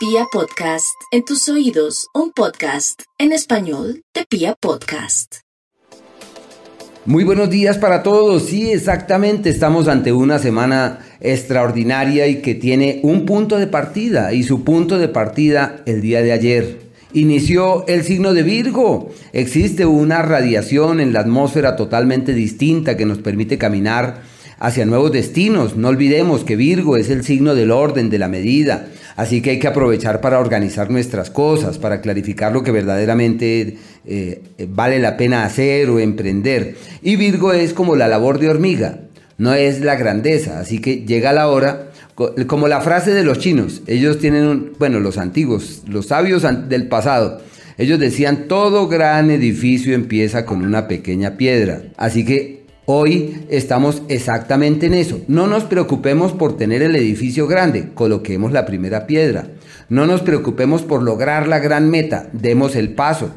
Pia Podcast, en tus oídos, un podcast en español de Pia Podcast. Muy buenos días para todos. Sí, exactamente, estamos ante una semana extraordinaria y que tiene un punto de partida y su punto de partida el día de ayer. Inició el signo de Virgo. Existe una radiación en la atmósfera totalmente distinta que nos permite caminar hacia nuevos destinos. No olvidemos que Virgo es el signo del orden, de la medida. Así que hay que aprovechar para organizar nuestras cosas, para clarificar lo que verdaderamente eh, vale la pena hacer o emprender. Y Virgo es como la labor de hormiga, no es la grandeza. Así que llega la hora, como la frase de los chinos, ellos tienen, bueno, los antiguos, los sabios del pasado. Ellos decían, todo gran edificio empieza con una pequeña piedra. Así que Hoy estamos exactamente en eso. No nos preocupemos por tener el edificio grande, coloquemos la primera piedra. No nos preocupemos por lograr la gran meta, demos el paso.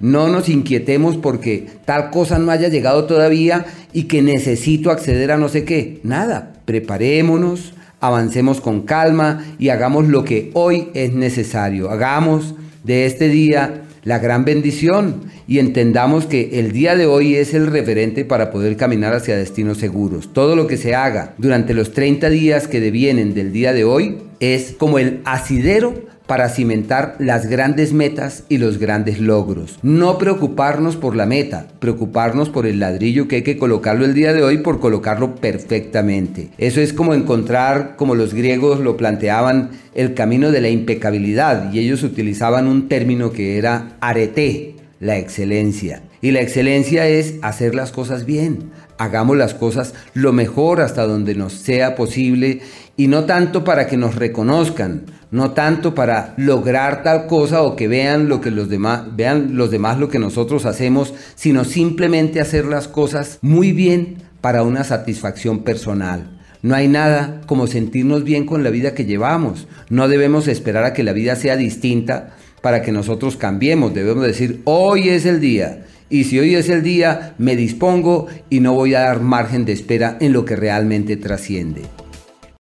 No nos inquietemos porque tal cosa no haya llegado todavía y que necesito acceder a no sé qué. Nada, preparémonos, avancemos con calma y hagamos lo que hoy es necesario. Hagamos de este día la gran bendición y entendamos que el día de hoy es el referente para poder caminar hacia destinos seguros. Todo lo que se haga durante los 30 días que devienen del día de hoy es como el asidero para cimentar las grandes metas y los grandes logros. No preocuparnos por la meta, preocuparnos por el ladrillo que hay que colocarlo el día de hoy por colocarlo perfectamente. Eso es como encontrar, como los griegos lo planteaban, el camino de la impecabilidad y ellos utilizaban un término que era arete, la excelencia. Y la excelencia es hacer las cosas bien. Hagamos las cosas lo mejor hasta donde nos sea posible y no tanto para que nos reconozcan, no tanto para lograr tal cosa o que vean lo que los demás vean los demás lo que nosotros hacemos, sino simplemente hacer las cosas muy bien para una satisfacción personal. No hay nada como sentirnos bien con la vida que llevamos. No debemos esperar a que la vida sea distinta para que nosotros cambiemos. Debemos decir, hoy es el día. Y si hoy es el día, me dispongo y no voy a dar margen de espera en lo que realmente trasciende.